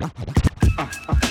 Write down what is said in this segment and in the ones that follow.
Uh.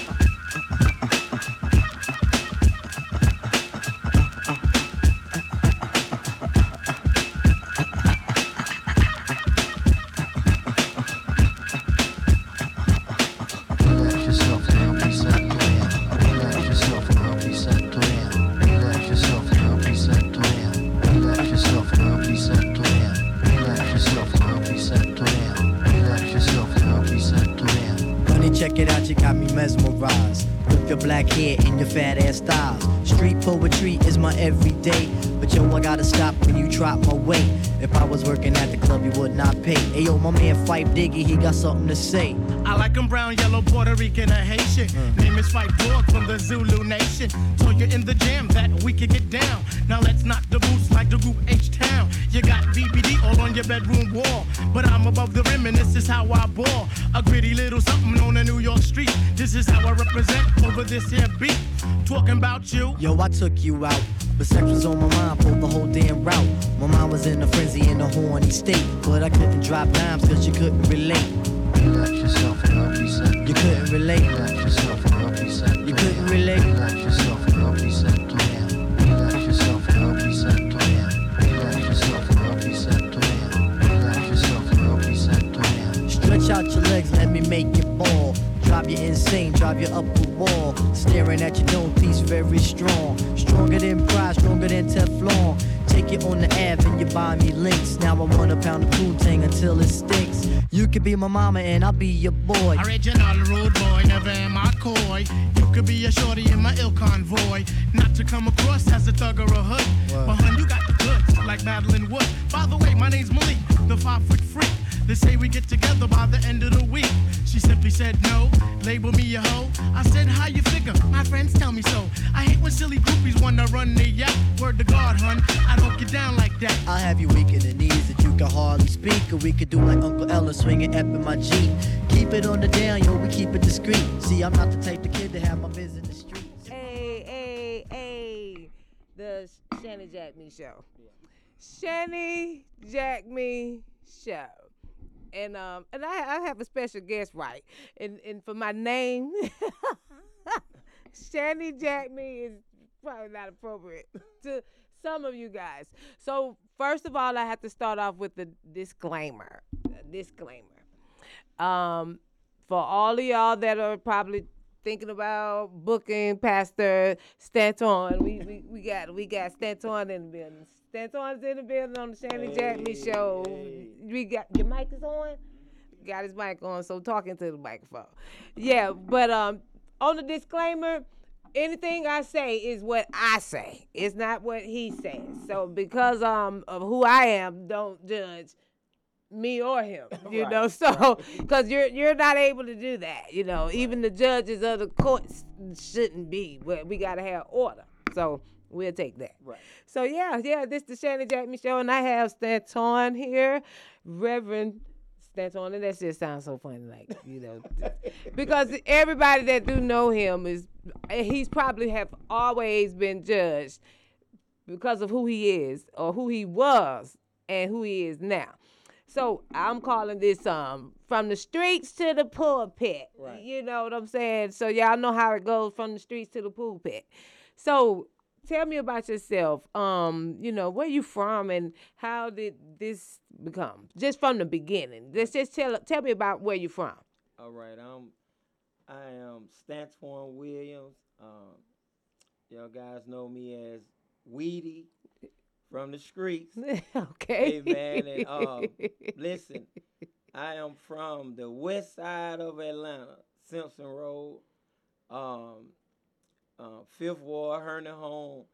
Phife Diggy, he got something to say. I like 'em brown, yellow, Puerto Rican, or Haitian. Mm. Name is Phife Dawg from the Zulu Nation. So you're in the jam that we can get down. Now let's knock the boots like the group H Town. You got BBD all on your bedroom wall. But I'm above the rim and this is how I ball. A gritty little something on the New York street. This is how I represent over this here beat. Talking about you. Yo, I took you out. But sex was on my mind for the whole damn route. My mind was in a frenzy in a horny state. But I couldn't drop dimes cause you couldn't relate. Relax yourself now, please settle You couldn't relate. Relax yourself now, please settle You couldn't relate. Relax yourself now, please settle down. Relax yourself now, please settle down. Relax yourself now, please settle down. Relax yourself please settle down. Stretch out your legs, let me make you fall. Drive you insane, drive you up the wall. Staring at your dome piece, very strong. Stronger than pride, stronger than Teflon. Take you on the Ave and you buy me links. Now I want a pound of Poontang until it stinks. You could be my mama and I'll be your boy. Original rude boy, never am I coy. You could be a shorty in my ill convoy. Not to come across as a thug or a hood. But hun, you got the goods, like Madeline Wood. By the way, my name's Malik, the five foot freak. They say we get together by the end of the week. She simply said no, label me a hoe. I said, how you figure? My friends tell me so. I hate when silly groupies wanna run the yacht. Word to God, hun, I don't get down like that. I'll have you weak in the knees that you can hardly speak. Or we could do like Uncle L swinging up in my Jeep. Keep it on the down, yo, we keep it discreet. See, I'm not the type of kid to have my biz in the streets. Hey, hey, hey. The Shanny Jack Me Show. Shanny Jack Me Show. And um and I, I have a special guest right. And and for my name, Shanny Jack Me is probably not appropriate to some of you guys. So first of all, I have to start off with the disclaimer. A disclaimer. Um, for all of y'all that are probably thinking about booking Pastor Stanton, we, we, we got we got Stanton in the building. Stanton's in the building on the Shannon Jack Me show. We got your mic is on. Got his mic on, so talking to the microphone. Yeah, but um, on the disclaimer, anything I say is what I say. It's not what he says. So because um of who I am, don't judge me or him. You know, so because you're you're not able to do that. You know, even the judges of the courts shouldn't be. But we gotta have order. So we'll take that. Right. So yeah, yeah, this is the Shannon Jack show, and I have Stanton here, Reverend. Stanton, and that just sounds so funny, like you know, because everybody that do know him is he's probably have always been judged because of who he is or who he was and who he is now. So I'm calling this um from the streets to the pulpit. Right. You know what I'm saying? So y'all know how it goes from the streets to the pulpit. So tell me about yourself. Um, you know, where you from and how did this become? Just from the beginning. Let's just tell tell me about where you from. All right, um, I am Stanton Williams. Um, y'all guys know me as Weedy from the streets. okay. Hey man, and um, listen, I am from the west side of Atlanta, Simpson Road, um, uh, Fifth Ward, Herndon Home,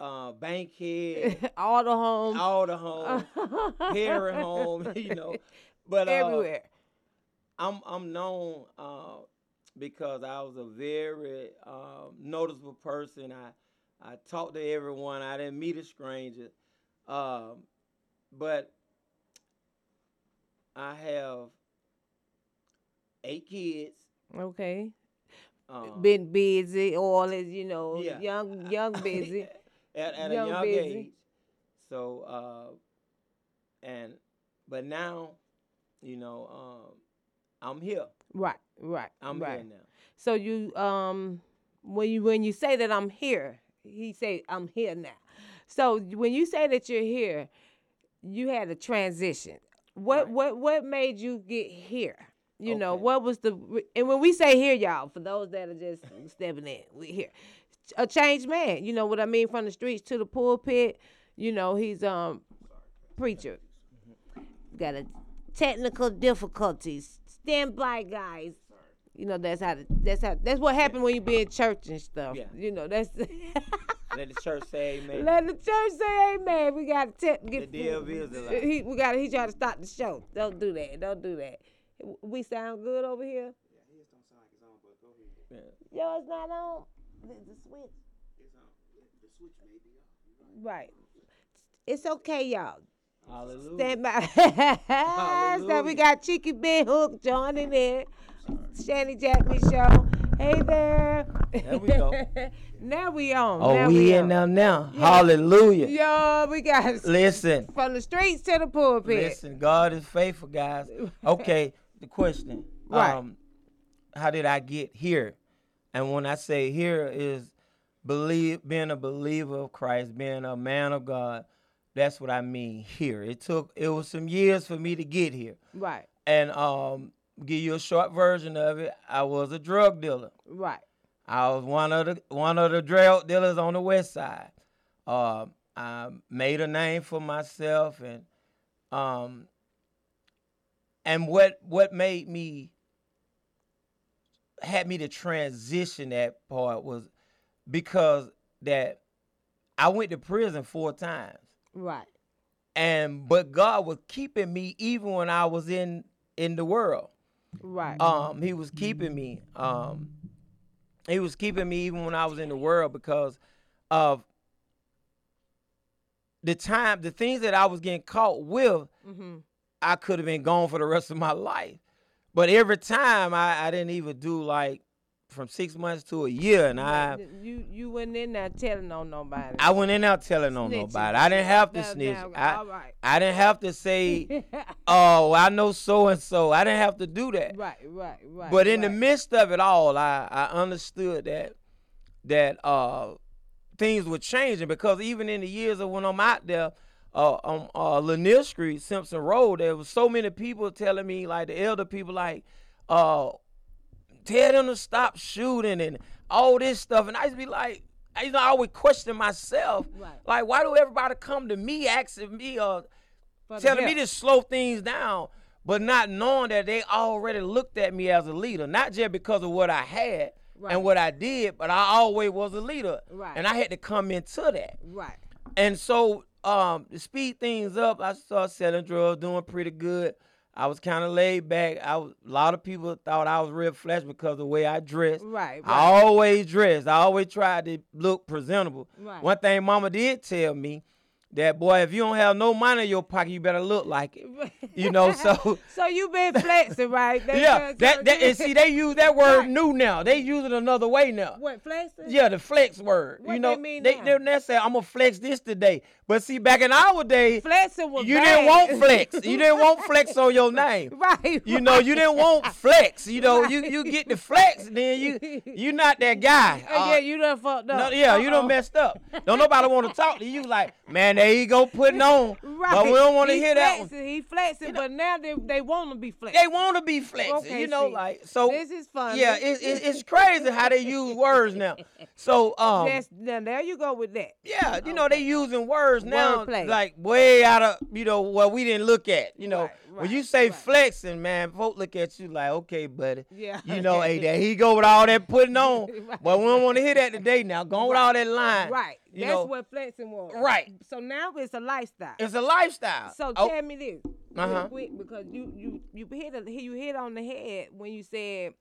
uh, Bankhead, all the homes, all the homes, Perry Home, you know, but uh, everywhere. I'm I'm known uh, because I was a very um, noticeable person. I I talked to everyone. I didn't meet a stranger, um, but I have eight kids. Okay. Um, Been busy, all is you know, Yeah. young young busy. at, at Young a young busy. age. So uh, and but now, you know, um, I'm here. Right, right, I'm right. here now. So you um when you when you say that I'm here, he say I'm here now. So when you say that you're here, you had a transition. What Right. what what made you get here? You know, what was the and when we say here, y'all, for those that are just stepping in, we here. A changed man, you know what I mean, from the streets to the pulpit. You know, he's um preacher. Got a technical difficulties. Stand by, guys. You know that's how. The, that's how. That's what happened when you be in church and stuff. Yeah. You know that's. Let the church say amen. Let the church say amen. We got to the get. is a lie. He, we got. He trying to stop the show. Don't do that. Don't do that. We sound good over here. Yeah. Yo, it's not on. The, the switch. Right. It's okay, y'all. Hallelujah. Stand by. so we got Cheeky Ben Hook joining in. Shanny Jackman Show. Hey there. There we go. now we on. Oh, now we in on. now now. Yeah. Hallelujah. Yo, we got Listen. from the streets to the pulpit. Listen, God is faithful, guys. Okay, the question. Right. Um, how did I get here? And when I say here is believe being a believer of Christ, being a man of God, that's what I mean here. It took it was some years for me to get here. Right, And um give you a short version of it. I was a drug dealer. right, I was one of the one of the drug dealers on the west side. Um, I made a name for myself, and um, and what what made me had me to transition that part was because that I went to prison four times, right, and but God was keeping me even when I was in in the world right. um he was keeping me um he was keeping me even when i was in the world because of the time the things that i was getting caught with mm-hmm. I could have been gone for the rest of my life but every time i, I didn't even do like from six months to a year and i you you went in there telling on nobody. i went in there telling on Snitching. nobody i didn't have to snitch I, all right. I didn't have to say oh i know so and so i didn't have to do that right, right, right. but in the midst of it all, I, I understood that that uh, things were changing because even in the years of when I'm out there uh, on uh, Lanier Street, Simpson Road, there was so many people telling me, like the elder people, like, uh, tell them to stop shooting and all this stuff, and I used to be like. I used to always question myself, Right. like, why do everybody come to me asking me, uh, telling me to slow things down, but not knowing that they already looked at me as a leader, not just because of what I had Right. and what I did, but I always was a leader, Right. and I had to come into that. Right, And so, um, to speed things up, I started selling drugs, doing pretty good. I was kind of laid back. I was, a lot of people thought I was real flesh because of the way I dressed. right, I always dressed. I always tried to look presentable. Right. One thing Mama did tell me that boy, if you don't have no money in your pocket, you better look like it. You know, so so you been flexing, right? They yeah, that, that and see they use that word Right. new now. They use it another way now. what flexing? Yeah, the flex word. What you know, they mean they now? they, say I'm gonna flex this today. But see, back in our day, flexing was you bad. didn't want flex. You didn't want flex on your name. right? You know, you didn't want flex. You know, Right. you you get the flex, then you you not that guy. Uh, Uh, yeah, you done fucked up. no, yeah, you Uh-oh. done messed up. Don't nobody want to talk to you. Like, man, there you go, putting on. Right. But we don't want to He hear that one. flexing, He flexing, but now they they want to be flexing. They want to be flexing, Okay, you know, see, like so. this is funny. Yeah, it, it, it's crazy how they use words now. So, um, Yes, now there you go with that. yeah, you know, they using words now Wordplay. like way out of you know what we didn't look at. You know, Right, when you say right. flexing, man, folk look at you like, okay, buddy. Yeah. You know, hey, there he go with all that putting on. Right. But we don't want to hear that today. Now, go with all that line. Right. You That's know, what flexing was. Right. So now it's a lifestyle. it's a lifestyle. So Oh, tell me this, real Uh-huh. quick, because you you you hit a, you hit on the head when you said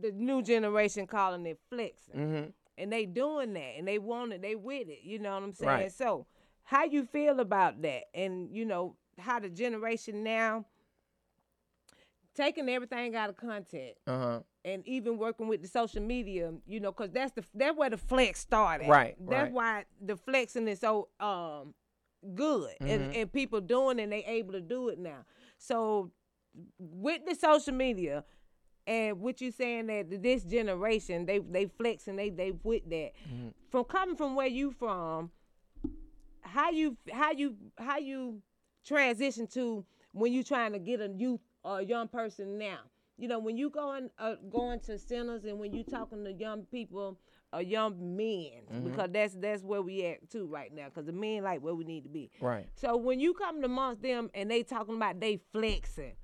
the new generation calling it flexing, mhm. and they doing that, and they want it, they with it. You know what I'm saying? Right. So how you feel about that, and you know how the generation now taking everything out of context Uh-huh. And even working with the social media, you know, because that's the that's where the flex started. Right, That's right. why the flexing is so um good, and, Mhm. and people doing it, and they able to do it now. So with the social media and what you saying that this generation they they flex and they they with that from coming from where you from how you how you how you transition to when you trying to get a youth or a young person now you know when you going uh, going to centers and when you talking to young people or young men because that's that's where we at too right now because the men like where we need to be Right. so when you come amongst them and they talking about they flexing,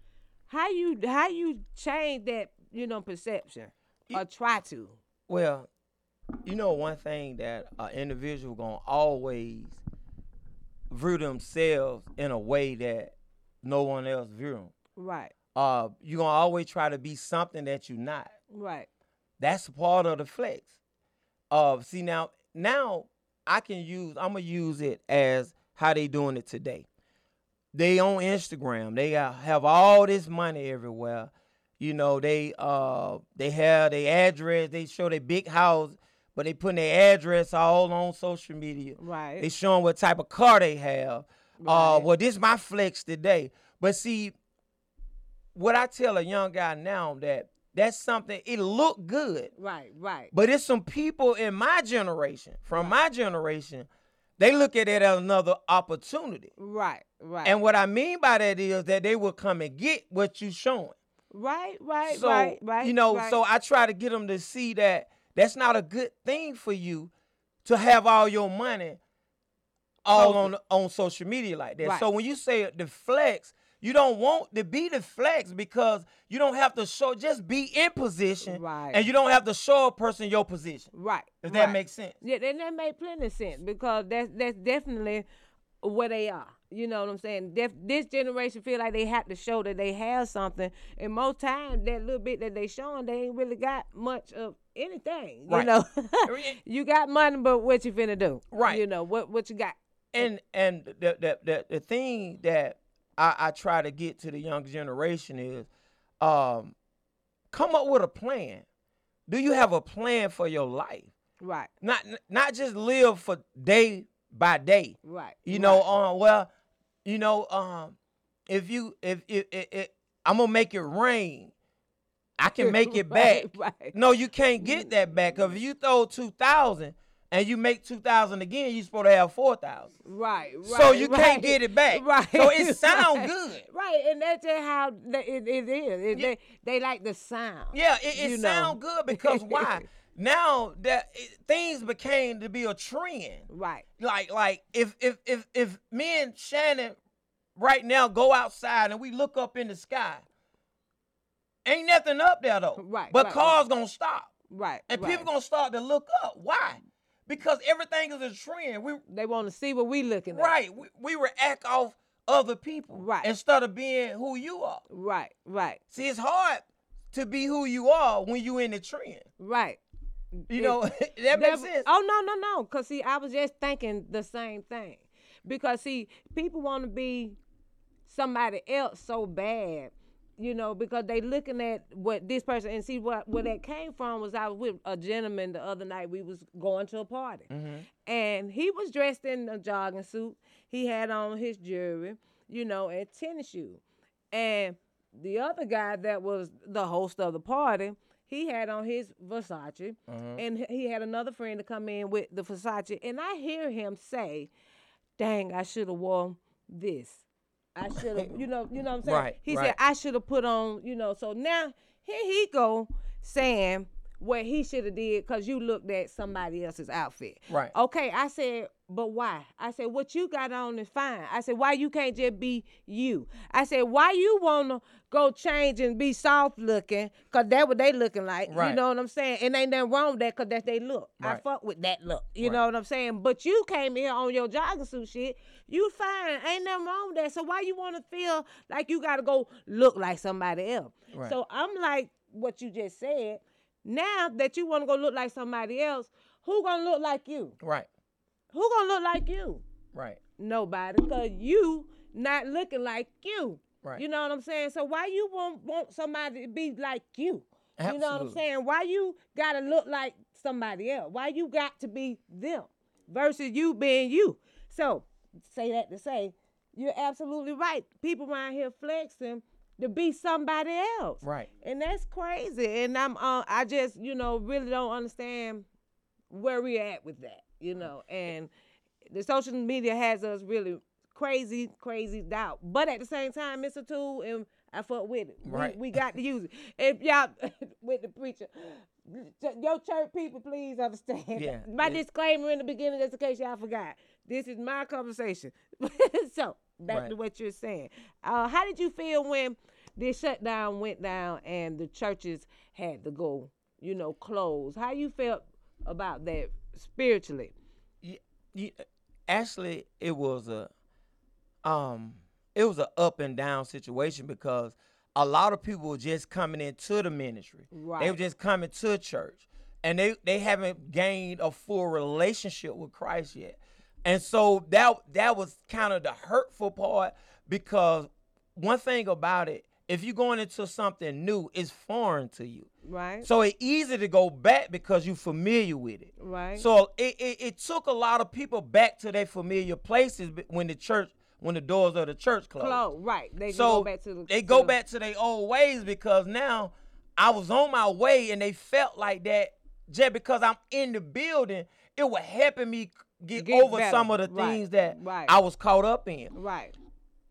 how you how you change that you know perception or try to? Well, you know one thing that an individual gonna always view themselves in a way that no one else view them. Right, Uh, you gonna always try to be something that you're not. right, That's part of the flex. Uh, see now, now I can use. I'm gonna use it as how they doing it today. They on Instagram. They got, have all this money everywhere. You know, they uh they have their address. They show their big house, but they putting their address all on social media. right. They showing what type of car they have. Uh, Right. well, this my flex today. But see, what I tell a young guy now that that's something it look good, right, right, but it's some people in my generation, from my generation, they look at it as another opportunity. right, right, And what I mean by that is that they will come and get what you showing. right, right, so right, right. you know, right. so I try to get them to see that that's not a good thing for you to have all your money all Posted. on on social media like that. Right. So when you say the flex, you don't want to be the flex because you don't have to show just be in position Right. and you don't have to show a person your position. right. If that right. makes sense. Yeah, then that made plenty of sense because that's that's definitely where they are. You know what I'm saying? Def, this generation feel like they have to show that they have something, and most times that little bit that they showing, they ain't really got much of anything. You Right. know, you got money, but what you finna do? Right. You know what what you got? and and the the the, the thing that I, I try to get to the young generation is um come up with a plan. Do you have a plan for your life? Right. Not not just live for day by day. Right. You know, right. um well, you know, um if you if if, if, if I'm gonna make it rain, I can make it back. Right, right. No, you can't get that back. Cause if you throw two thousand and you make two thousand again, you're supposed to have four thousand. Right, right. So you right, can't get it back. Right. So it sound right, good. Right, and that's just how it, it is. It- Yeah. They they like the sound. Yeah, it, it you sound know. good because why? now that it, things became to be a trend. Right. Like like if if if if me and Shannon right now go outside and we look up in the sky, ain't nothing up there though. Right, But right, cars gonna stop. Right. And people gonna start to look up. Why? Because everything is a trend. We they want to see what we looking at. right. We, we react off other people. Right. Instead of being who you are. Right. Right. See, it's hard to be who you are when you in the trend. Right. You It- know, that That- makes sense. Oh no, no, no. Cause see, I was just thinking the same thing. Because see, people want to be somebody else so bad, you know, because they looking at what this person and see what where that came from was I was with a gentleman the other night. We was going to a party, mm-hmm. and he was dressed in a jogging suit. He had on his jewelry, you know, and tennis shoes. And the other guy that was the host of the party, he had on his Versace, mm-hmm. and he had another friend to come in with the Versace. And I hear him say, "Dang, I should have worn this. I should have, you know, you know what I'm saying." Right, he said, "I should have put on, you know." So now here he go saying what he should have did because you looked at somebody else's outfit. Right. Okay, I said, but why? I said, what you got on is fine. I said, why you can't just be you? I said, why you wanna go change and be soft looking? Cause that what they looking like. You know what I'm saying? And ain't nothing wrong with that cause that's they look. I fuck with that look. You Right. know what I'm saying? But you came here on your jogging suit shit. You fine. Ain't nothing wrong with that. So why you wanna feel like you gotta go look like somebody else? Right. So I'm like what you just said. Now that you wanna go look like somebody else, who gonna look like you? Right. Who gonna look like you? Right. Nobody, cause you not looking like you. Right. You know what I'm saying? So why you want want somebody to be like you? Absolutely. You know what I'm saying? Why you gotta look like somebody else? Why you got to be them versus you being you? So say that to say you're absolutely right. People around here flexing to be somebody else. Right. And that's crazy. And I'm uh, I just, you know, really don't understand where we're at with that, you know. And the social media has us really crazy, crazy doubt. But at the same time, it's a tool and I fuck with it. Right. We, we got to use it. If y'all with the preacher, your church people, please understand. Yeah, My yeah. disclaimer in the beginning, just in case y'all forgot. This is my conversation. so back Right. to what you're saying. Uh, how did you feel when this shutdown went down and the churches had to go, you know, close? How you felt about that spiritually? Yeah, yeah, actually, it was a um, it was an up and down situation because a lot of people were just coming into the ministry. They were just coming to church, and they they haven't gained a full relationship with Christ yet. And so that that was kind of the hurtful part because one thing about it, if you're going into something new, it's foreign to you. Right. So it's easy to go back because you're familiar with it. right. So it, it, it took a lot of people back to their familiar places when the church when the doors of the church closed. close. Right. They So go back to the they go the- back to their old ways because now I was on my way and they felt like that just because I'm in the building, it was helping me get, Get over better. some of the Right. things that Right. I was caught up in. Right.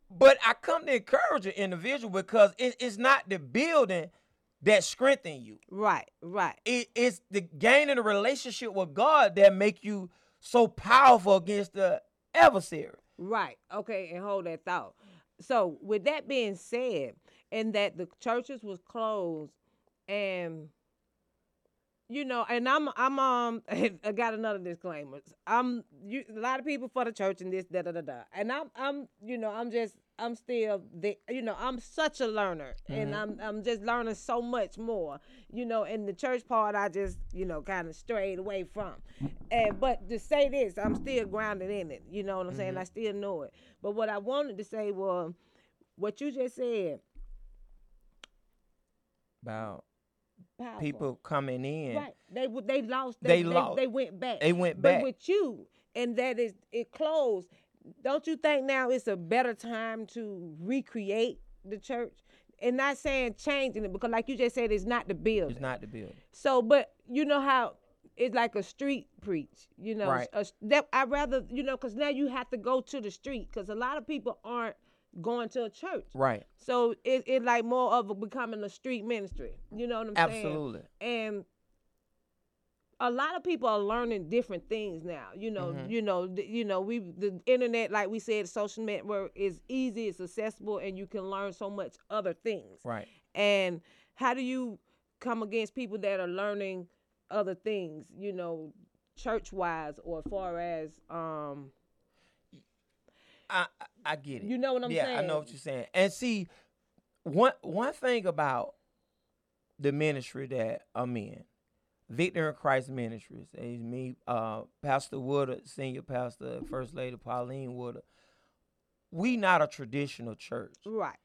But I come to encourage an individual because it, it's not the building that strengthen you Right. Right. it, it's the gaining a relationship with God that make you so powerful against the adversary. Right. Okay, and hold that thought. So, with that being said, and that the churches was closed, and you know, and I'm I'm um I got another disclaimer. I'm you a lot of people for the church and this da da da da, and I'm I'm you know I'm just I'm still the you know I'm such a learner, and mm-hmm. I'm I'm just learning so much more. You know, in the church part I just you know kind of strayed away from, and but to say this, I'm still grounded in it. You know what I'm saying? Mm-hmm. I still know it. But what I wanted to say was what you just said. About Powerful. people coming in. Right. They they lost. They They, they, lost. They went back. They went back but with you, and that is it closed. Don't you think now it's a better time to recreate the church? And not saying changing it because, like you just said, it's not the building. It's not the building. So, but you know how it's like a street preach. You know, Right. a, that I rather you know because now you have to go to the street because a lot of people aren't going to a church. Right. So it it like more of a becoming a street ministry. You know what I'm saying? Absolutely. And a lot of people are learning different things now. You know, Mm-hmm. you know, th- you know, we the internet, like we said, social network is easy, it's accessible, and you can learn so much other things. Right. And how do you come against people that are learning other things? You know, church wise or far as um, I I- get it. You know what I'm saying? yeah, I know what you're saying. And see, one one thing about the ministry that I'm in, Victor in Christ Ministries, is me, uh, Pastor Woodard, Senior Pastor, First Lady Pauline Woodard. We not a traditional church. right,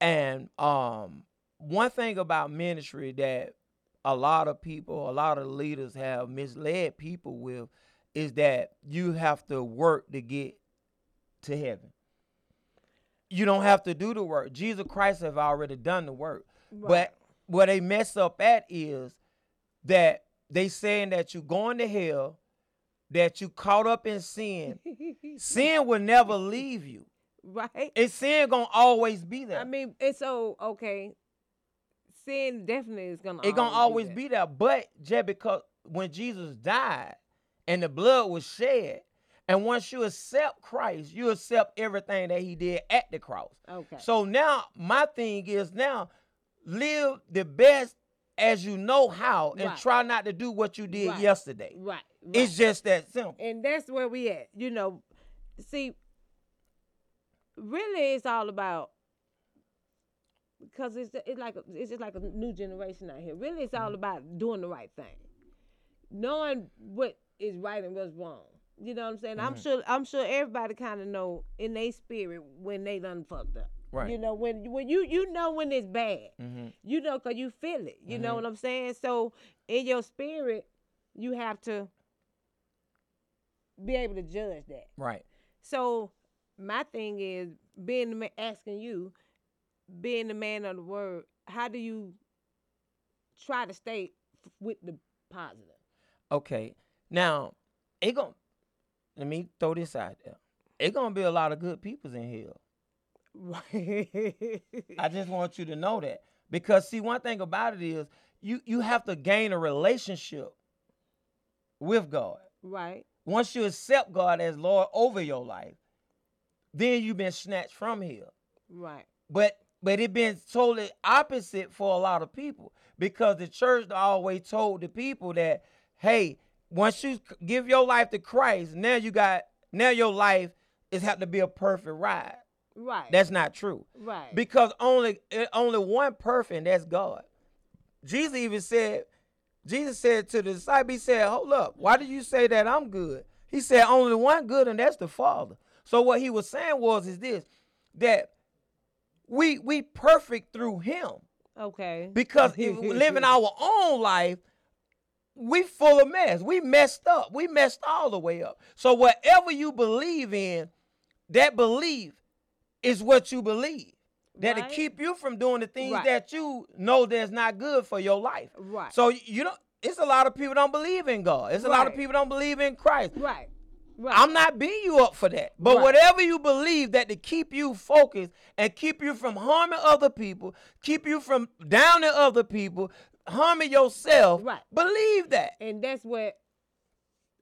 And um, one thing about ministry that a lot of people, a lot of leaders have misled people with is that you have to work to get to heaven. You don't have to do the work. Jesus Christ have already done the work. Right. But where they mess up at is that they saying that you going to hell, that you caught up in sin. sin will never leave you. right. And sin gonna always be there. I mean, it's so okay. Sin definitely is gonna. it gonna always there. be there. But just because when Jesus died and the blood was shed, and once you accept Christ, you accept everything that He did at the cross. Okay. So now my thing is now live the best as you know how, and Right. try not to do what you did Right. yesterday. right, right. It's just that simple. and that's where we at. You know, see, really, it's all about because it's it's like a, it's just like a new generation out here. Really, it's all Mm-hmm. about doing the right thing, knowing what is right and what's wrong. You know what I'm saying? Mm-hmm. I'm sure I'm sure everybody kind of know in their spirit when they done fucked up. Right. You know when when you you know when it's bad. Mhm. You know, cause you feel it. You know Mhm. what I'm saying? So in your spirit, you have to be able to judge that. Right. So my thing is being the ma- asking you, being the man of the word, how do you try to stay f- with the positive? Okay. Now, it gon' let me throw this out there. It gonna be a lot of good peoples in here. I just want you to know that. Because see, one thing about it is you you have to gain a relationship with God. right. Once you accept God as Lord over your life, then you've been snatched from here. Right. But but it been totally opposite for a lot of people because the church always told the people that, hey, once you give your life to Christ, now you got now your life is have to be a perfect ride. Right. That's not true. right. Because only only one perfect, and that's God. Jesus even said, Jesus said to the disciple, he said, Hold up, why did you say that I'm good? He said, Only one good, and that's the Father. So what he was saying was is this that we we perfect through him. okay. Because if living our own life, we full of mess. We messed up. We messed all the way up. So whatever you believe in, that belief is what you believe. That'll Right. keep you from doing the things Right. that you know that's not good for your life. Right. So you know, it's a lot of people don't believe in God. It's a lot of people don't believe in Christ. right. Right. I'm not beating you up for that. But Right. whatever you believe that to keep you focused and keep you from harming other people, keep you from downing other people, harming yourself, Right. believe that. and that's what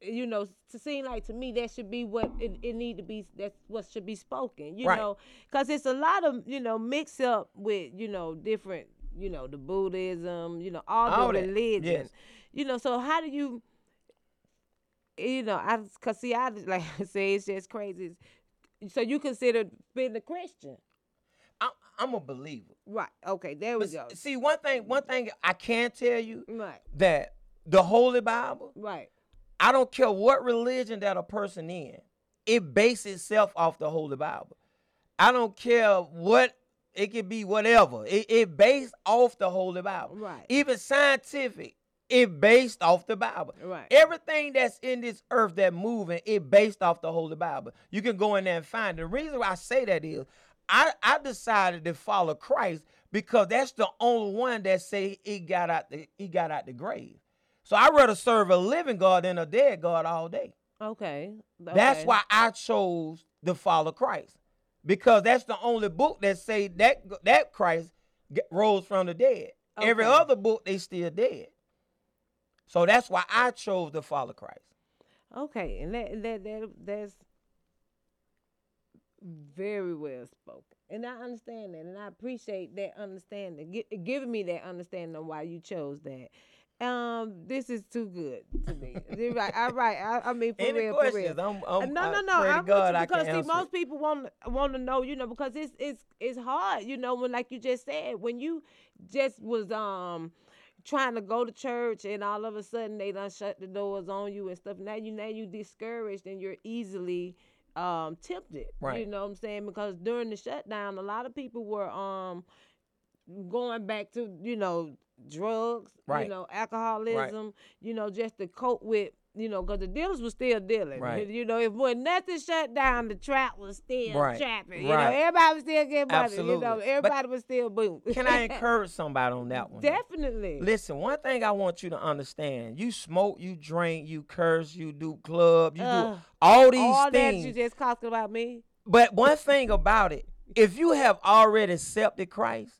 you know to seem like to me that should be what it, it need to be that's what should be spoken you Right. know? Because it's a lot of you know mix up with you know different you know the buddhism you know all, All the that, religions. yes. you know so how do you you know i because see i like i say it's just crazy. So you consider being a christian? I'm, I'm a believer. right okay there we But go. see, one thing, one thing I can tell you right. that the Holy Bible, right I don't care what religion that a person in, it bases itself off the Holy Bible. I don't care what it could be, whatever. It, it based off the Holy Bible. Right. Even scientific, it based off the Bible. Right. Everything that's in this earth that moving, it based off the Holy Bible. You can go in there and find it. The reason why I say that is I, I decided to follow Christ because that's the only one that say he got out the he got out the grave. So I rather serve a living God than a dead God all day. okay That's why I chose to follow Christ. Because that's the only book that say that that Christ rose from the dead. Every other book they still dead. So that's why I chose to follow Christ. Okay, and that that that that's very well spoken, and I understand that, and I appreciate that understanding, gi- giving me that understanding of why you chose that. Um, this is too good to me. You're right, all right. I, I mean, for Any real, questions? for real. I'm, I'm, no, I no, no. pray I'm God I you because see, answer most people want want to know, you know, because it's it's it's hard, you know, when like you just said, when you just was um trying to go to church and all of a sudden they done shut the doors on you and stuff. Now you now you discouraged and you're easily um tempted. Right. You know what I'm saying? Because during the shutdown, a lot of people were um going back to you know drugs, you know alcoholism, you know just to cope with. You know, because the dealers were still dealing. Right. You know, if when nothing shut down, the trap was still Right. trapping. You know, everybody was still getting money. You know, Absolutely. But everybody was still boom. Can I encourage somebody on that one? though? Definitely. Listen, one thing I want you to understand: you smoke, you drink, you curse, you do club, you Ugh. do all these All that things. you just talking about me. But one thing about it, if you have already accepted Christ,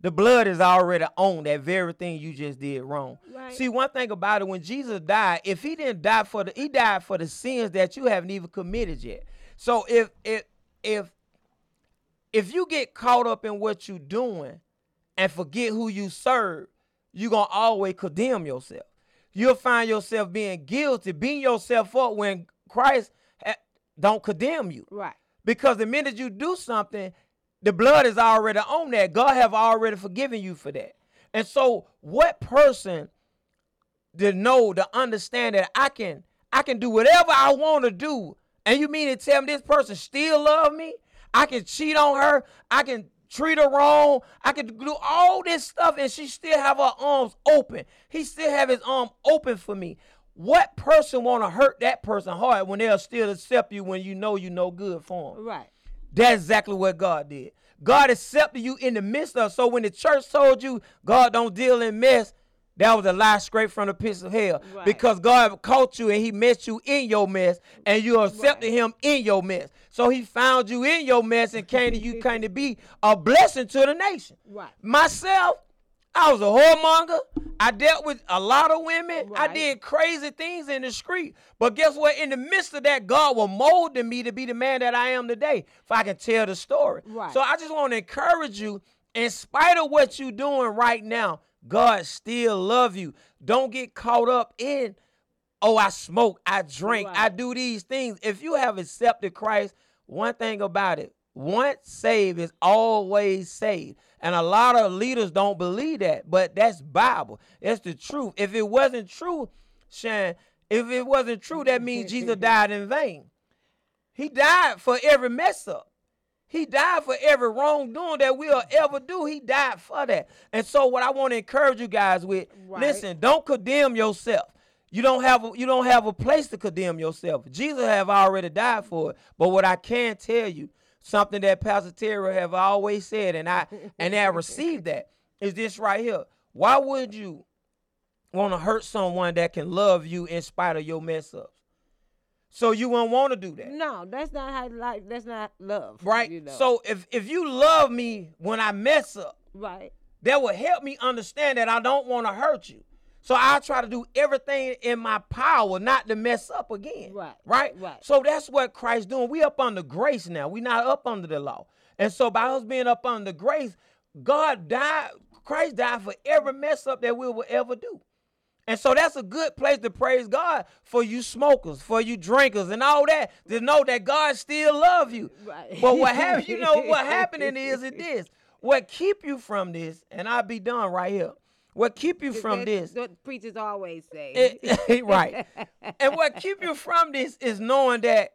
the blood is already on that very thing you just did wrong. Right. See, one thing about it, when Jesus died, if he didn't die for the he died for the sins that you haven't even committed yet. So if if if if you get caught up in what you're doing and forget who you serve, you're gonna always condemn yourself. You'll find yourself being guilty, beating yourself up when Christ don't condemn you. Right. Because the minute you do something, the blood is already on that. God have already forgiven you for that. And so what person to know, to understand that I can I can do whatever I want to do. And you mean to tell me this person still love me? I can cheat on her. I can treat her wrong. I can do all this stuff and she still have her arms open. He still have his arm open for me. What person want to hurt that person hard when they'll still accept you when you know you no good for them? Right. That's exactly what God did. God accepted you in the midst of. So when the church told you God don't deal in mess, that was a lie straight from the pits of hell. Right. Because God caught you and He met you in your mess, and you accepted Right. Him in your mess. So He found you in your mess and came to you, came to be a blessing to the nation. Right. Myself, I was a whoremonger. I dealt with a lot of women. I did crazy things in the street. But guess what? In the midst of that, God was molding me to be the man that I am today. If I can tell the story. Right. So I just want to encourage you, in spite of what you're doing right now, God still love you. Don't get caught up in, oh, I smoke, I drink, I do these things. If you have accepted Christ, one thing about it, once saved is always saved. And a lot of leaders don't believe that, but that's Bible. That's the truth. If it wasn't true, Shan, if it wasn't true, that means Jesus died in vain. He died for every mess up. He died for every wrongdoing that we'll ever do. He died for that. And so what I want to encourage you guys with, Right. listen, don't condemn yourself. You don't have a, you don't have a place to condemn yourself. Jesus have already died for it. But what I can tell you, something that Pastor Terry have always said, and I and I received that, is this right here. Why would you want to hurt someone that can love you in spite of your mess ups? So you won't want to do that. No, that's not how life. That's not love. Right. You know? So if if you love me when I mess up, right. that will help me understand that I don't want to hurt you. So I try to do everything in my power not to mess up again. Right, Right. right. So that's what Christ's doing. We up under grace now. We not up under the law. And so by us being up under grace, God died. Christ died for every mess up that we will ever do. And so that's a good place to praise God for you smokers, for you drinkers, and all that. To know that God still love you. Right. But what happened? You know what happening is it this. What keep you from this? And I'll be done right here. What keep you from this? What preachers always say. It- eh, right. And what keep you from this is knowing that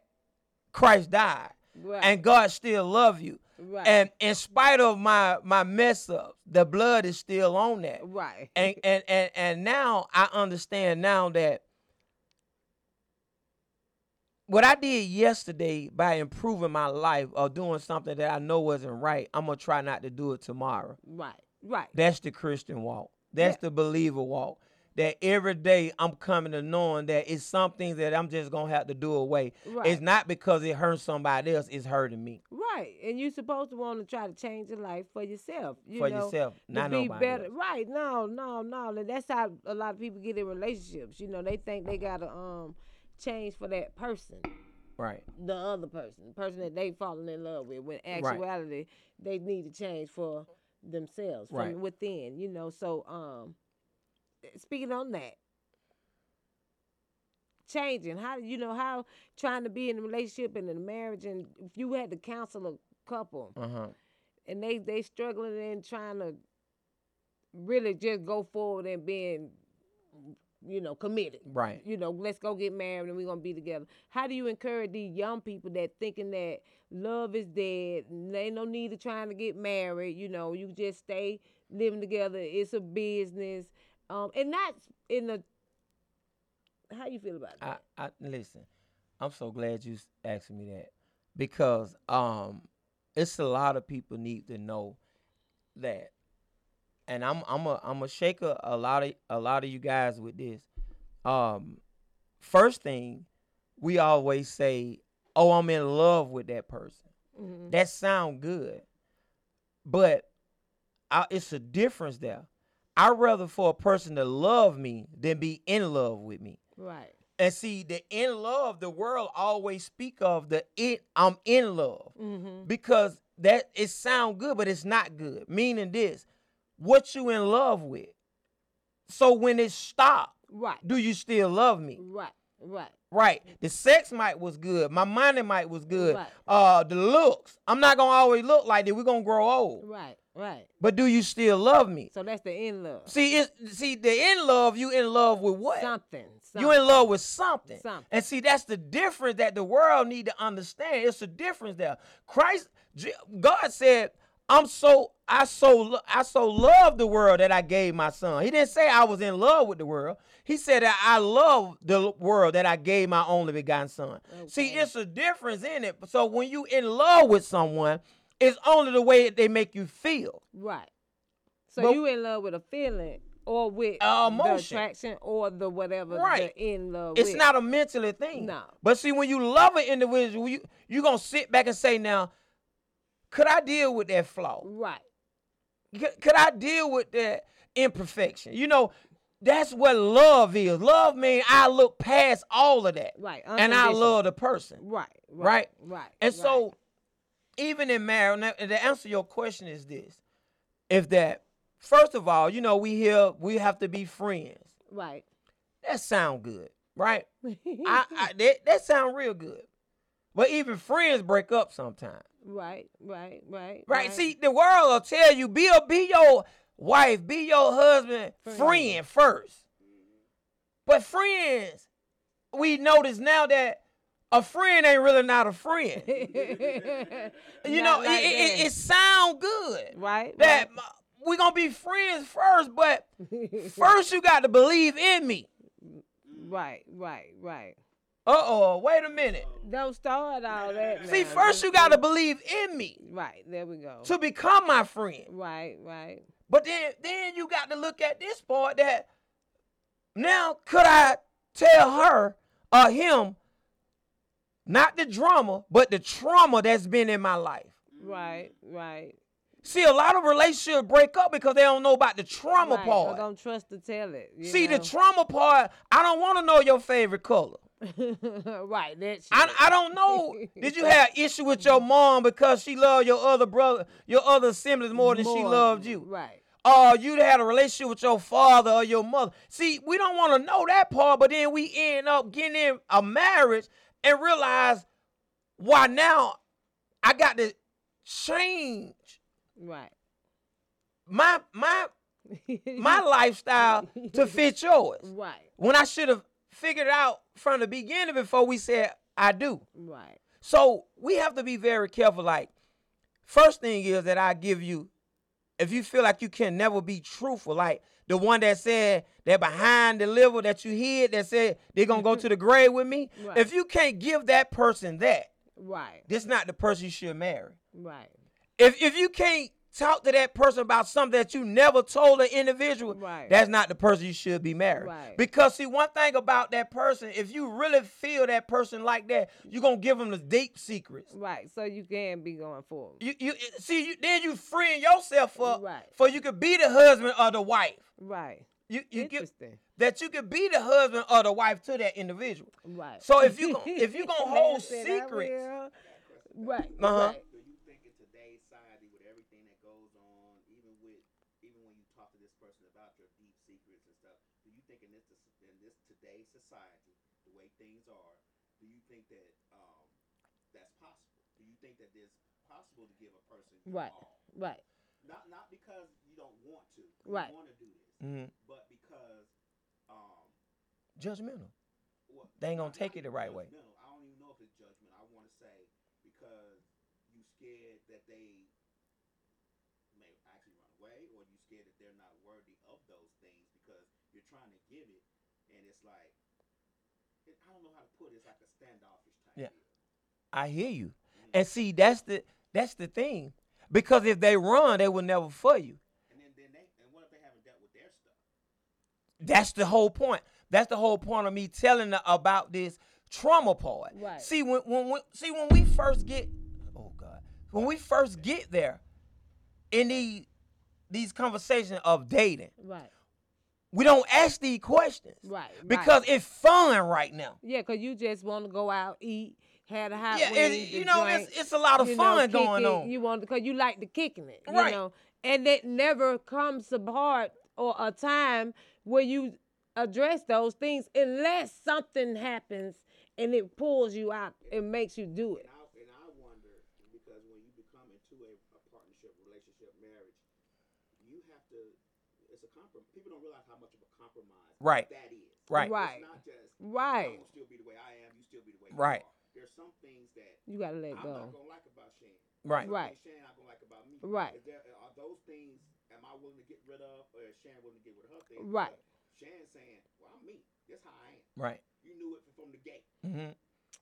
Christ died Right. and God still love you. Right. And in spite of my my mess ups, the blood is still on that right. and and and and now I understand now that what I did yesterday by improving my life or doing something that I know wasn't right, I'm gonna try not to do it tomorrow. right. Right. That's the Christian walk. That's Yeah. the believer walk. That every day I'm coming to knowing that it's something that I'm just gonna have to do away. Right. It's not because it hurts somebody else, it's hurting me. Right, and you're supposed to want to try to change your life for yourself. You For know, yourself, to not be nobody better. else. Right? No, no, no. and That's how a lot of people get in relationships. You know, they think they gotta um change for that person, Right. the other person, the person that they falling in love with. When actuality, they need to change for themselves from Right. within. You know, so um, speaking on that. Changing how you know how trying to be in a relationship and in a marriage and if you had to counsel a couple Uh-huh. and they they struggling and trying to really just go forward and being you know committed Right. you know let's go get married and we're gonna be together how do you encourage these young people that thinking that love is dead they no need of trying to get married you know you just stay living together it's a business um and not in the how you feel about that I, I listen. I'm so glad you asked me that because um, it's a lot of people need to know that, and I'm I'm a I'm a shake a, a lot of a lot of you guys with this. Um, first thing, we always say, "Oh, I'm in love with that person." Mhm. That sound good, but I, it's a difference there. I'd rather for a person to love me than be in love with me. right And see, the in love, the world always speak of the it. I'm in love mm-hmm. because that it sound good, but it's not good. Meaning this, what you in love with. So when it stopped, right do you still love me? right right Right. The sex might was good. My money might was good. Right. Uh, the looks. I'm not gonna always look like that. We're gonna grow old. right right But do you still love me? so that's the in love See, it see the in love. You in love with what? something, something. You in love with something. Something. And see, that's the difference that the world need to understand. It's a difference there. Christ, God said, I'm so, I so, I so love the world that I gave my son. He didn't say I was in love with the world. He said that I love the world that I gave my only begotten son. See, it's a difference in it. So when you in love with someone, It's only the way that they make you feel. Right. So But- you in love with a feeling or with Uh, the attraction or the whatever Right. in love It's with. not a mentally thing. No. But see, when you love an individual, you you gonna sit back and say, now, could I deal with that flaw? right. Could, could I deal with that imperfection? You know, that's what love is. Love means I look past all of that. Right. And I love the person. Right. Right? Right. Right. And right. so, even in marriage, now, the answer to your question is this: if that, first of all, you know, we here, we have to be friends. Right. That sound good, right? I, I that, that sound real good. But even friends break up sometimes. right. Right. Right. Right? See, the world will tell you be a, be your wife, be your husband, Friend. friend first. But friends, we notice now that a friend ain't really not a friend. You know, like it, it, it sound good right. that we're gonna be friends first, but first you got to believe in me. Right. Right. Right. Uh oh, wait a minute. Don't start all that. See, now. first you got to believe in me Right. There we go. to become my friend. Right. Right. But then then you got to look at this part that now could I tell her or him not the drama, but the trauma that's been in my life. Right. Right. See, a lot of relationships break up because they don't know about the trauma right. part. Don't trust to tell it. See, the trauma part, I don't want to know your favorite color. right. that's. I, I don't know. Did you have issue with your mom because she loved your other brother, your other siblings more than she loved you? Right. or you had a relationship with your father or your mother. See, we don't want to know that part, but then we end up getting in a marriage and realize why now I got to change Right. my my my lifestyle to fit yours. Right. When I should have figured it out from the beginning before we said I do. Right. So we have to be very careful. Like, first thing is that I give you, if you feel like you can never be truthful, like the one that said that behind the liver that you hid that said they're gonna go to the grave with me. Right. If you can't give that person that, Right. this not the person you should marry. Right. If if you can't talk to that person about something that you never told an individual, Right. that's not the person you should be married. Right. Because see, one thing about that person, if you really feel that person like that, you're gonna give them the deep secrets. Right. So you can be going forward. You you see you then you freeing yourself up Right. for you could be the husband or the wife. Right. You you get Interesting. that you could be the husband or the wife to that individual. Right. So if you if you gonna hold secrets. Right. Uh-huh. Right. Do you think in today's society, with everything that goes on, even with even when you talk to this person about your deep secrets and stuff, do you think in this in this today's society, the way things are, do you think that um, that's possible? Do you think that it's possible to give a person your Right. all? Right. Not not because you don't want to, Right. you want to do this, Mhm. but because um, judgmental. well, They ain't gonna not- take it the right way. judgmental. I don't even know if it's judgment. I want to say because you scared that they may actually run away, or you scared that they're not worthy of those things because you're trying to give it, and it's like I don't know how to put it. It's like a standoffish type. Yeah. deal. I hear you. And see, that's the that's the thing. Because if they run, they will never for you. And then then they and what if they haven't dealt with their stuff? That's the whole point. That's the whole point of me telling her about this trauma part. Right. See when when, when see when we first get oh God when we first get there in the these conversations of dating, Right. we don't ask these questions Right. because right. it's fun right now. yeah, cause you just want to go out, eat, have a hot Yeah, wings, it, you know drink, it's it's a lot of you know, fun kick going it. on. You want because you like the kicking it, you Right. know, and it never comes to part or a time where you address those things unless something happens and it pulls you out and makes you do it. And I and I wonder because when you become into a, a partnership, relationship, marriage, you have to. It's a compromise. People don't realize how much of a compromise Right. that is. Right. Right. It's not just Right. I'm gonna still be the way I am. You still be the way Right. you are. There's some things that You gotta let I'm go. not gonna like about Shane. Right. Some Right. things Shane not gonna like about me. Right. Is there, are those things? Am I willing to get rid of, or is Shane willing to get rid of her things? Right. Shane's saying, "Well, I'm me. That's how I am. Right. You knew it from the gate." hmm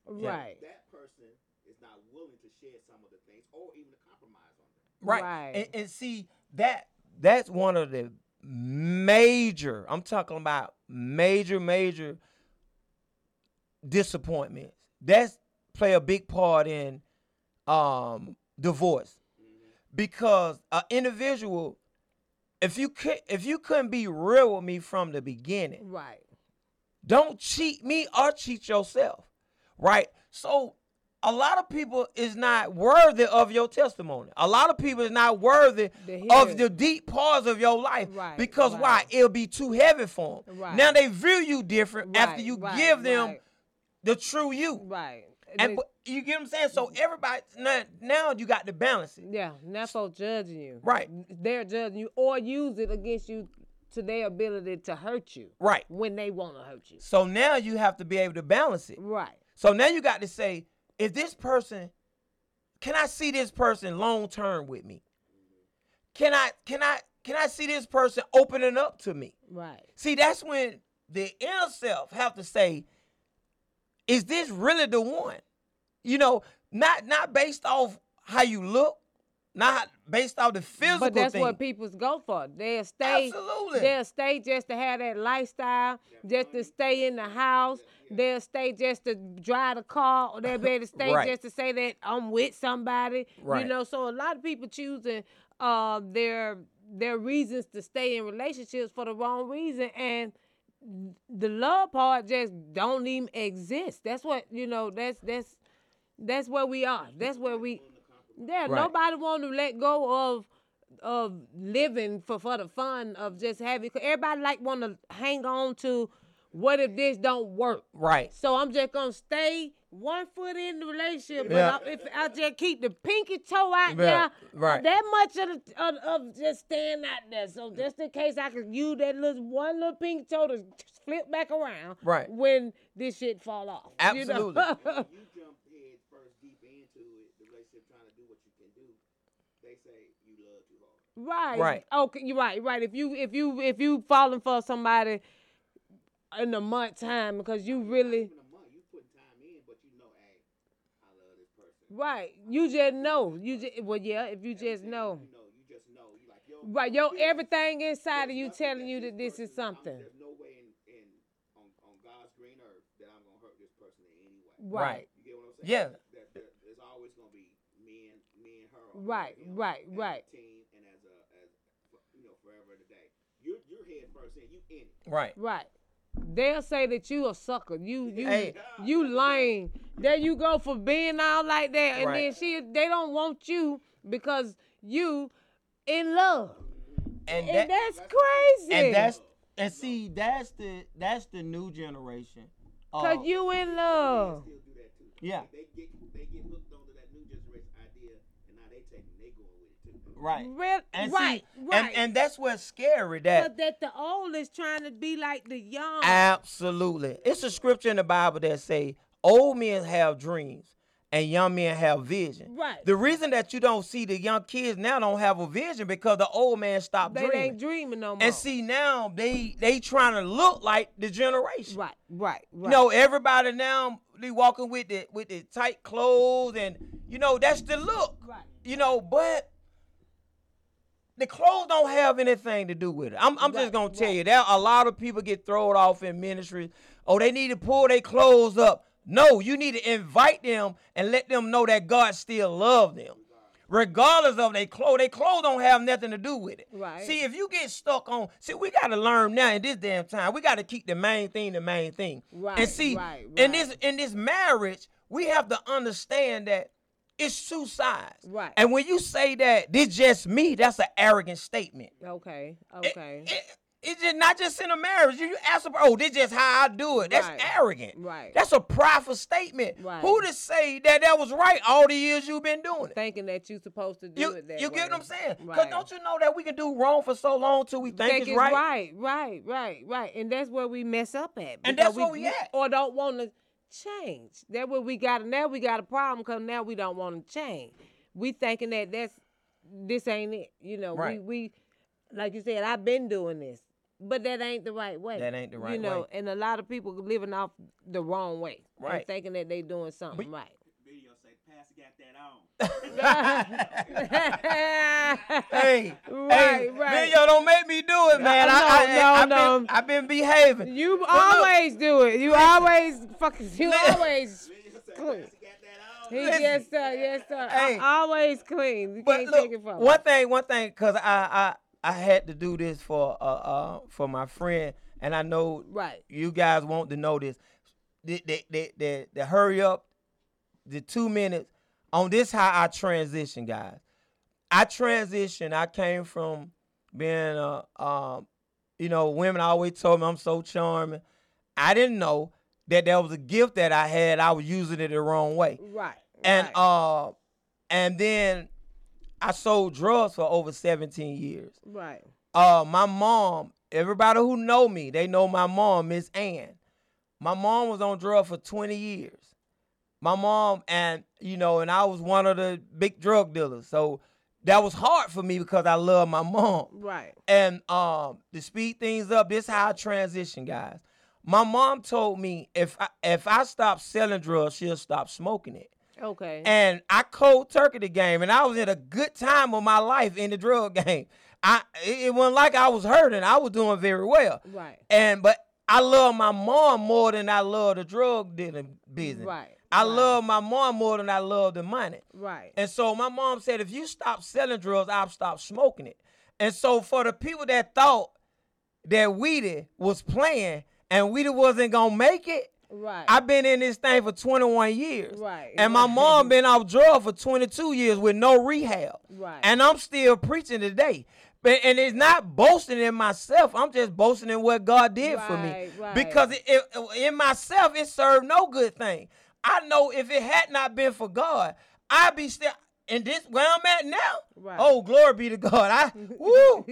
Right. That person is is not willing to share some of the things or even to compromise on them. Right. Right. And, and see that that's one of the major. I'm talking about major, major disappointments. That's play a big part in um divorce because an individual, if you could, if you couldn't be real with me from the beginning, Right. don't cheat me or cheat yourself. Right? So a lot of people is not worthy of your testimony. A lot of people is not worthy of the deep parts of your life. Right, Because why? It'll be too heavy for them. Right. Now they view you different after you right, give them right. the true you. Right. And But- you get what I'm saying? So mm. everybody now, now you got to balance it. Yeah, not folks judging you. Right. They're judging you or use it against you to their ability to hurt you. Right. When they want to hurt you. So now you have to be able to balance it. Right. So now you got to say, if this person, can I see this person long term with me? Can I can I can I see this person opening up to me? Right. See, that's when the inner self have to say, is this really the one? You know, not not based off how you look, not based off the physical But that's thing. what people go for. They'll stay. Absolutely. They'll stay just to have that lifestyle, just to stay in the house. They'll stay just to drive the car, or they'll be able to stay Right. just to say that I'm with somebody. Right. You know, so a lot of people choosing uh, their their reasons to stay in relationships for the wrong reason, and the love part just don't even exist. That's what you know. That's that's that's where we are. That's where we. Yeah, Right. nobody want to let go of of living for for the fun of just having. 'cause everybody like want to hang on to what if this don't work. right. So I'm just gonna stay one foot in the relationship, but Yeah. I, if I just keep the pinky toe out Yeah, there, right. that much of, the, of of just staying out there. So just in case I could use that little one little pinky toe to flip back around, Right. when this shit fall off. you know? Absolutely. you jump head first deep into it, the relationship trying to do what you can do, they say you love too hard. Right. Right. Okay. You're right. Right. If you if you if you falling for somebody in a month time because you really Even a month, you putting time in, but you know, hey, I love this person. Right. You just know. You just well yeah. If you just know. You know, you just know. You like yo. Right. Yo. Everything inside of you telling you that this person- is something. I'm, there's no way in, in on, on God's green earth that I'm gonna hurt this person in any way. Right. You get what I'm saying? Yeah. That, that, there's always gonna be me and me and her. Right, him right, as right. A team and as a as you know forever and a day. You're you're head first in. You in it. Right. Right. They'll say that you a sucker. You you Hey. you lame. There you go for being all like that, and Right. then she they don't want you because you in love, And, and that, that's crazy. and that's and see that's the that's the new generation. cause Uh, you in love. Still do that too. Yeah. They get they get hooked onto that new generation idea, and now they taking they going with it too. Right. Real, And right, see, right. and and that's what's scary. That but that the old is trying to be like the young. Absolutely. It's a scripture in the Bible that say old men have dreams and young men have vision. Right. The reason that you don't see the young kids now don't have a vision because the old man stopped they dreaming. ain't dreaming no more. and see now they they trying to look like the generation. right, right, right. You know, everybody now they walking with the with the tight clothes and you know that's the look. Right. You know, but the clothes don't have anything to do with it. I'm, I'm Right, just gonna tell right. you that a lot of people get thrown off in ministry. Oh, they need to pull their clothes up. No, you need to invite them and let them know that God still love them. Regardless of their clothes, their clothes don't have nothing to do with it. Right. See, if you get stuck on, see, we gotta learn now in this damn time. We gotta keep the main thing the main thing. Right, And see, right, in this in this marriage, we have to understand that it's two sides. Right. And when you say that this just me, that's an arrogant statement. Okay, It- okay. It, it's just not just in a marriage. You, ask, them, oh, this just how I do it. That's Right, arrogant. right. That's a prideful statement. Right. Who to say that that was right all the years you've been doing it? Thinking that you're supposed to do You, it that you way. get what I'm saying? Because Right. don't you know that we can do wrong for so long till we think, think it's, it's right? right, right, right, right, and that's where we mess up at. And that's where we at. Or don't want to change. That's where we got. Now we got a problem because now we don't want to change. We thinking that that's this ain't it. You know, Right. we we like you said, I've been doing this, but that ain't the right way. That ain't the right. You know, way. and a lot of people living off the wrong way, and Right. thinking that they doing something But- right. Video say, pass Pastor got that on. hey, Right, hey, right. man, yo, don't make me do it, man. I, I, No, I, have no, been, no. I've been behaving. You look, always do it. You always fucking. You always clean. Pastor got that on. He, Listen. yes, sir. Yes, sir. Hey. always clean. You But can't look, take it from him. one thing, one thing, cause I, I, I had to do this for, uh, uh, for my friend, and I know Right. you guys want to know this. The, the, the, the, the hurry up, the two minutes on this how I transition, guys. I transition. I came from being a, um, you know, women always told me I'm so charming. I didn't know that there was a gift that I had. I was using it the wrong way, Right. and right. uh, and then I sold drugs for over 17 years. right. Uh, my mom, everybody who know me, they know my mom, Miss Ann. My mom was on drugs for 20 years. My mom, and you know, and I was one of the big drug dealers. So that was hard for me because I love my mom. Right. And um, to speed things up, this how I transition, guys. My mom told me if I, if I stop selling drugs, she'll stop smoking it. Okay. And I cold turkey the game, and I was in a good time of my life in the drug game. I it, it wasn't like I was hurting; I was doing very well. right. And but I love my mom more than I love the drug dealing business. Right. I right, love my mom more than I love the money. Right. And so my mom said, if you stop selling drugs, I'll stop smoking it. And so for the people that thought that Weedy was playing and Weedy wasn't gonna make it, Right. I've been in this thing for 21 years. Right, And my right. mom been off drugs for 22 years with no rehab. Right. And I'm still preaching today. But, and it's not boasting in myself. I'm just boasting in what God did for me. Right, right. Because it, it- in myself, it served no good thing. I know if it had not been for God, I'd be still in this where I'm at now. Right. Oh, glory be to God. I woo.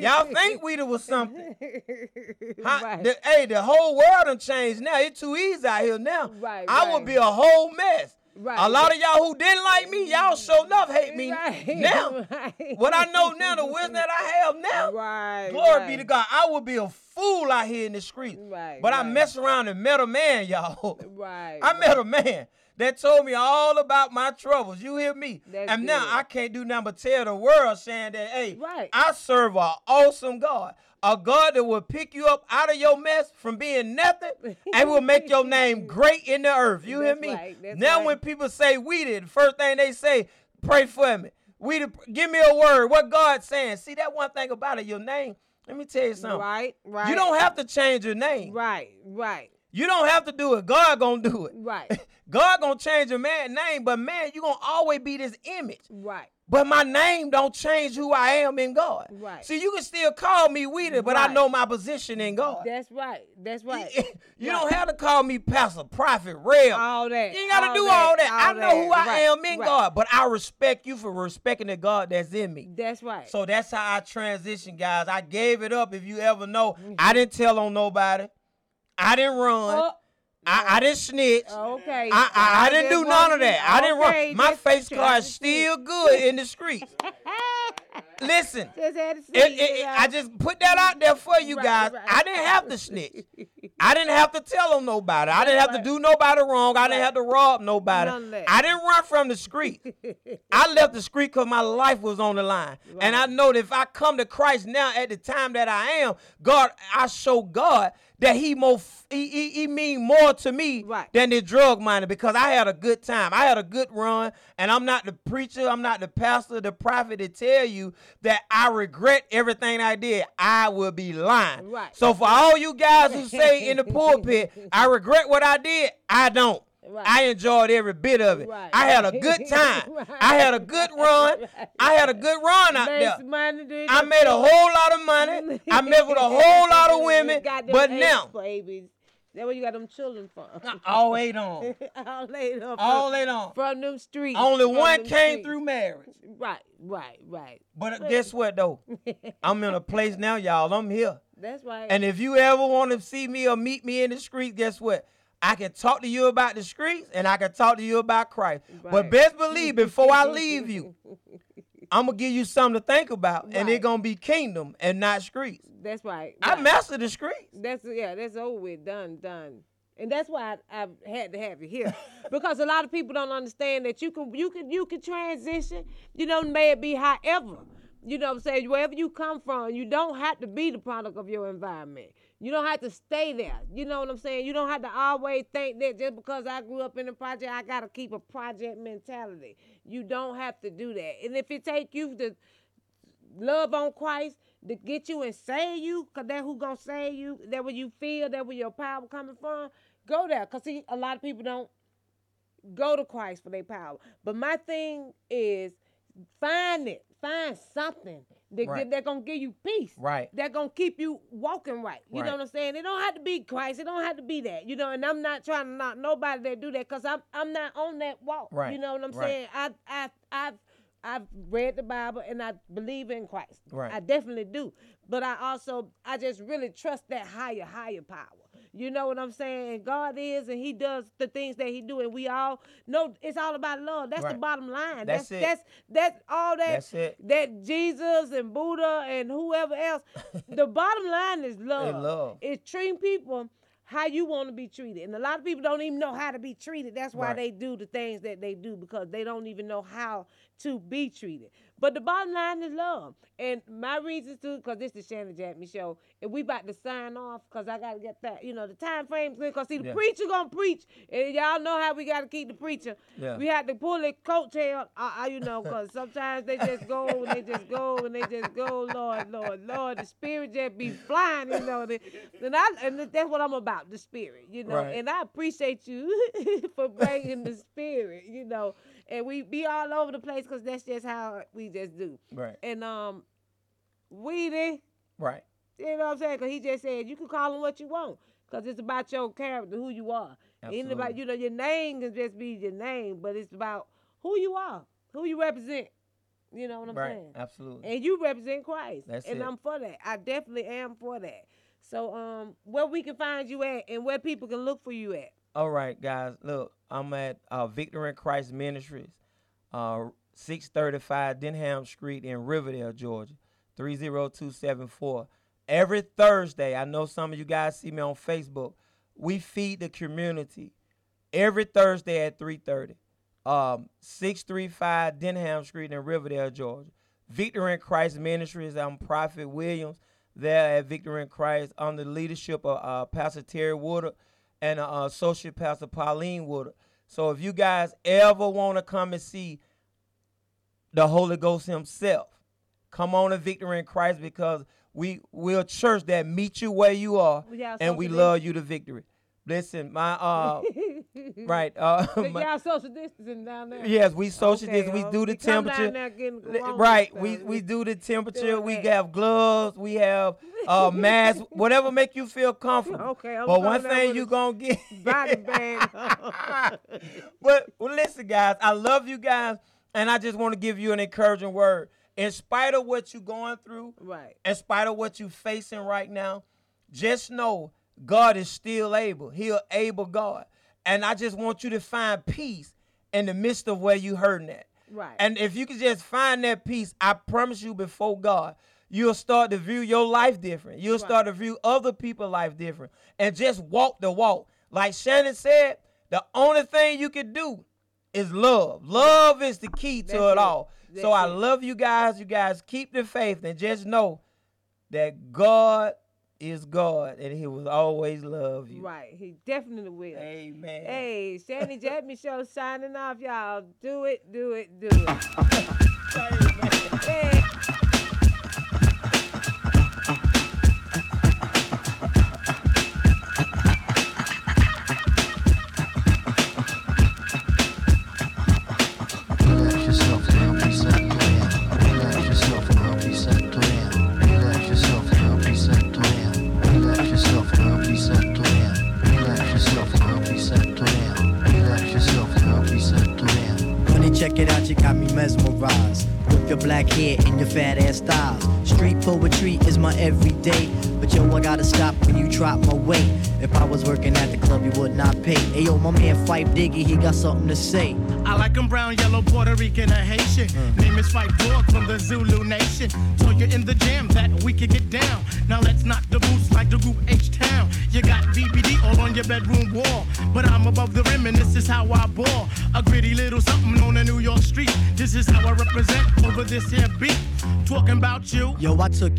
Y'all think weed was something. Huh? right. The- hey, the whole world done changed now. It's too easy out here now. Right, I right. would be a whole mess. Right. A lot of y'all who didn't like me, y'all sure enough hate me Right, now. right. What I know now, the wisdom that I have now, Right. glory right. be to God. I would be a fool out here in the street. Right, But I mess around and met a man, y'all. Right. I met a man that told me all about my troubles. You hear me? That's and now. I can't do nothing but tell the world saying that, hey, Right. I serve an awesome God. A God that will pick you up out of your mess from being nothing and will make your name great in the earth. You hear me? right, now right. when people say we did, the first thing they say, pray for me. We did, give me a word. What God's saying. See that one thing about it, your name. Let me tell you something. Right. Right. You don't have to change your name. Right. Right. You don't have to do it. God gonna do it. Right. God gonna change your man name, but man, you gonna always be this image. Right. But my name don't change who I am in God. Right. See, you can still call me Weeder, but I know my position in God. That's right. That's right. you Right. don't have to call me Pastor, Prophet, Rev. all that. You ain't gotta do all that. I know who I Right, am in right. God, but I respect you for respecting the God that's in me. That's right. So that's how I transition, guys. I gave it up. If you ever know, I mm-hmm. didn't tell on nobody. I didn't run. Oh, I, I didn't snitch. okay. I, I, I didn't do none of that. I didn't okay, run. My face card is still good in the streets. Listen, Just had to it, it, it- I just put that out there for you Right, guys. right. I didn't have to snitch. I didn't have to tell on nobody. I didn't have to do nobody wrong. I didn't have to rob nobody. None of that. I didn't run from the street. I left the street because my life was on the line. And I know that if I come to Christ now at the time that I am, God, I show God that He more He, he, he mean more to me Right. than the drug money because I had a good time. I had a good run, and I'm not the preacher, I'm not the pastor, the prophet to tell you that I regret everything I did. I will be lying. Right. So for all you guys who say in the pulpit, I regret what I did, I don't. Right. I enjoyed every bit of it. Right. I had a good time. Right. I had a good run. I had a good run out Made there. money, I made a whole lot of money. I met with a whole lot of women. But now, babies. That's where you got them children from. all laid on. all laid up. All from, laid on. from them streets. Only from one came streets. through marriage. Right, right, right. But guess what though? I'm in a place now, y'all. I'm here. That's right. And if you ever want to see me or meet me in the street, guess what? I can talk to you about the streets and I can talk to you about Christ. But best believe before I leave you, I'm gonna give you something to think about, and Right. it's gonna be kingdom and not streets. that's right. I mastered the streets. That's yeah. That's over with. Done. Done. And that's why I, I had to have you here, because a lot of people don't understand that you can you can you can transition. You know, may it be however. You know what I'm saying? Wherever you come from, you don't have to be the product of your environment. You don't have to stay there. You know what I'm saying? You don't have to always think that just because I grew up in a project, I gotta keep a project mentality. You don't have to do that. And if it take you to love on Christ to get you and save you, cause that who gonna save you, that where you feel, that where your power coming from, go there. Cause see, a lot of people don't go to Christ for their power. But my thing is find it. Find something that Right. that gonna give you peace. Right. That gonna keep you walking right. You Right. know what I'm saying? It don't have to be Christ. It don't have to be that. You know, and I'm not trying to knock nobody that do that because I'm I'm not on that walk. Right. You know what I'm Right. saying? I I I've I've read the Bible and I believe in Christ. Right. I definitely do. But I also I just really trust that higher, higher power. You know what I'm saying? And God is and He does the things that He do, and we all know it's all about love. That's the bottom line. That's That's it. that's that's all that That's it. that Jesus and Buddha and whoever else. the bottom line is love. love. It's treating people how you want to be treated. And a lot of people don't even know how to be treated. That's why Right. they do the things that they do because they don't even know how to be treated. But the bottom line is love. And my reasons to, because this is the Shannon Jackman show, and we about to sign off because I got to get that, you know, the time frame's good. Because see, the Yeah. preacher going to preach. And y'all know how we got to keep the preacher. Yeah. We had to pull the coattail, uh, uh, you know, because sometimes they just go and they just go and they just go, Lord, Lord, Lord. The spirit just be flying, you know. And, I, and that's what I'm about, the spirit, you know. Right. And I appreciate you for bringing the spirit, you know. And we be all over the place because that's just how we just do. Right. And um, Weedy, Right. you know what I'm saying? Because he just said you can call him what you want because it's about your character, who you are. It Ain't about, you know, your name can just be your name, but it's about who you are, who you represent. You know what I'm right. saying? Absolutely. And you represent Christ. That's and it. I'm for that. I definitely am for that. So um where we can find you at and where people can look for you at. All right, guys. Look, I'm at uh, Victory in Christ Ministries, uh, 635 Denham Street in Riverdale, Georgia, 30274. Every Thursday, I know some of you guys see me on Facebook. We feed the community every Thursday at 3:30. Um, 635 Denham Street in Riverdale, Georgia. Victory in Christ Ministries. I'm Prophet Williams there at Victory in Christ under the leadership of uh, Pastor Terry Woodard and uh, Associate Pastor Pauline Woodard. So if you guys ever want to come and see the Holy Ghost Himself, come on to Victory in Christ because we we're a church that meet you where you are We and we love you to victory. Listen, my uh right uh my- y'all social distancing down there. Yes, we social Okay, distance. We do the temperature. Right, we we do the temperature. We have gloves. We have uh masks. whatever make you feel comfortable. Okay, I'm but one thing you gonna get. body bag. but well, listen, guys, I love you guys, and I just want to give you an encouraging word. In spite of what you're going through, right. in spite of what you're facing right now, just know God is still able. He'll able God. And I just want you to find peace in the midst of where you're hurting at. Right. And if you can just find that peace, I promise you before God, you'll start to view your life different. You'll start to view other people's life different. And just walk the walk. Like Shannon said, the only thing you can do is love. Love is the key to That's it it. all. So I it. love you guys. You guys keep the faith and just know that God is God and He will always love you. Right. He definitely will. Amen. Hey, Shanny Jackman Show signing off, y'all. Do it, do it, do it. Hey. Man he got something to say. I like 'em brown, yellow, Puerto Rican, or Haitian. Hmm. Name is Phife Dawg from the Zulu Nation. Told you in the jam that we could get down. Now let's knock the boots like the group H Town. You got BBD all on your bedroom wall. But I'm above the rim and this is how I ball. A gritty little something on a New York street. This is how I represent over this here beat. Talking about you. Yo, I took